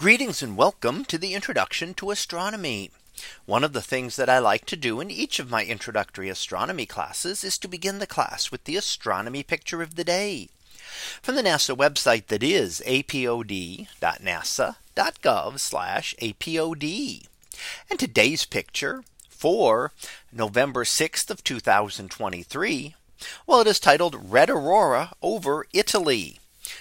Greetings and welcome to the introduction to astronomy. One of the things that I like to do in each of my introductory astronomy classes is to begin the class with the astronomy picture of the day from the NASA website that is apod.nasa.gov apod. And today's picture for November 6th of 2023. Well, it is titled Red Aurora over Italy.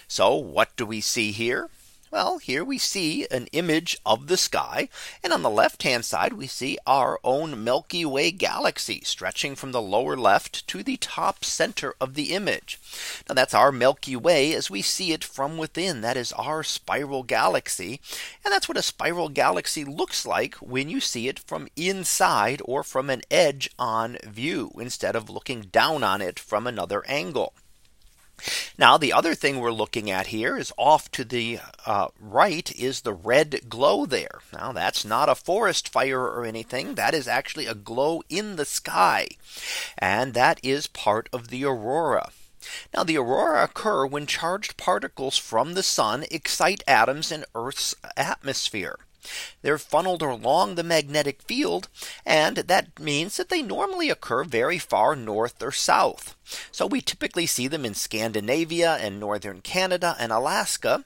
So what do we see here? Well, here we see an image of the sky. And on the left hand side, we see our own Milky Way galaxy stretching from the lower left to the top center of the image. Now that's our Milky Way as we see it from within. That is our spiral galaxy. And that's what a spiral galaxy looks like when you see it from inside or from an edge on view instead of looking down on it from another angle. Now the other thing we're looking at here is off to the uh, right is the red glow there. Now that's not a forest fire or anything. That is actually a glow in the sky. And that is part of the aurora. Now the aurora occur when charged particles from the sun excite atoms in Earth's atmosphere. They're funneled along the magnetic field. And that means that they normally occur very far north or south. So we typically see them in Scandinavia and northern Canada and Alaska.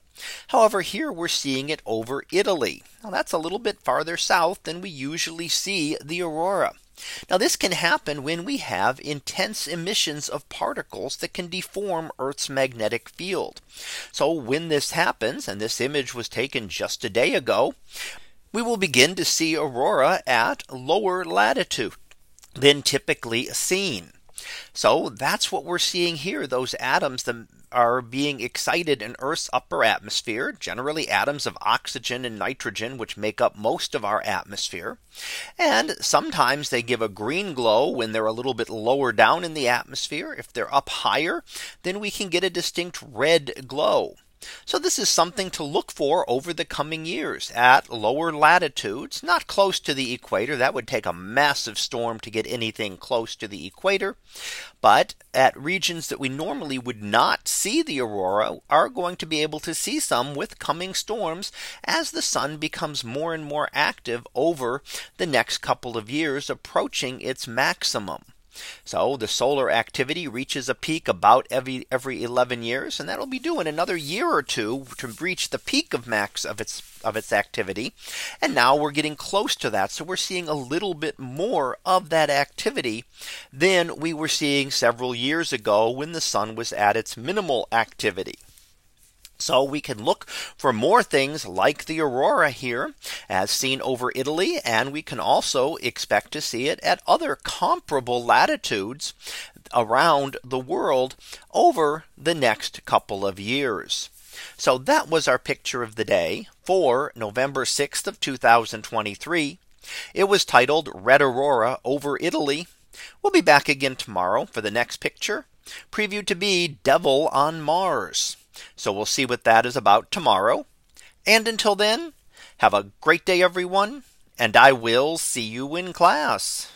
However, here we're seeing it over Italy. Now that's a little bit farther south than we usually see the aurora. Now this can happen when we have intense emissions of particles that can deform Earth's magnetic field. So when this happens and this image was taken just a day ago, we will begin to see aurora at lower latitude than typically seen. So that's what we're seeing here. Those atoms are being excited in Earth's upper atmosphere, generally atoms of oxygen and nitrogen, which make up most of our atmosphere. And sometimes they give a green glow when they're a little bit lower down in the atmosphere. If they're up higher, then we can get a distinct red glow. So this is something to look for over the coming years at lower latitudes, not close to the equator. That would take a massive storm to get anything close to the equator. But at regions that we normally would not see the aurora are going to be able to see some with coming storms as the sun becomes more and more active over the next couple of years approaching its maximum. So the solar activity reaches a peak about every every 11 years and that'll be doing another year or two to reach the peak of max of its of its activity. And now we're getting close to that. So we're seeing a little bit more of that activity than we were seeing several years ago when the sun was at its minimal activity. So we can look for more things like the aurora here as seen over Italy. And we can also expect to see it at other comparable latitudes around the world over the next couple of years. So that was our picture of the day for November 6th of 2023. It was titled Red Aurora over Italy. We'll be back again tomorrow for the next picture previewed to be Devil on Mars. So we'll see what that is about tomorrow. And until then, have a great day, everyone. And I will see you in class.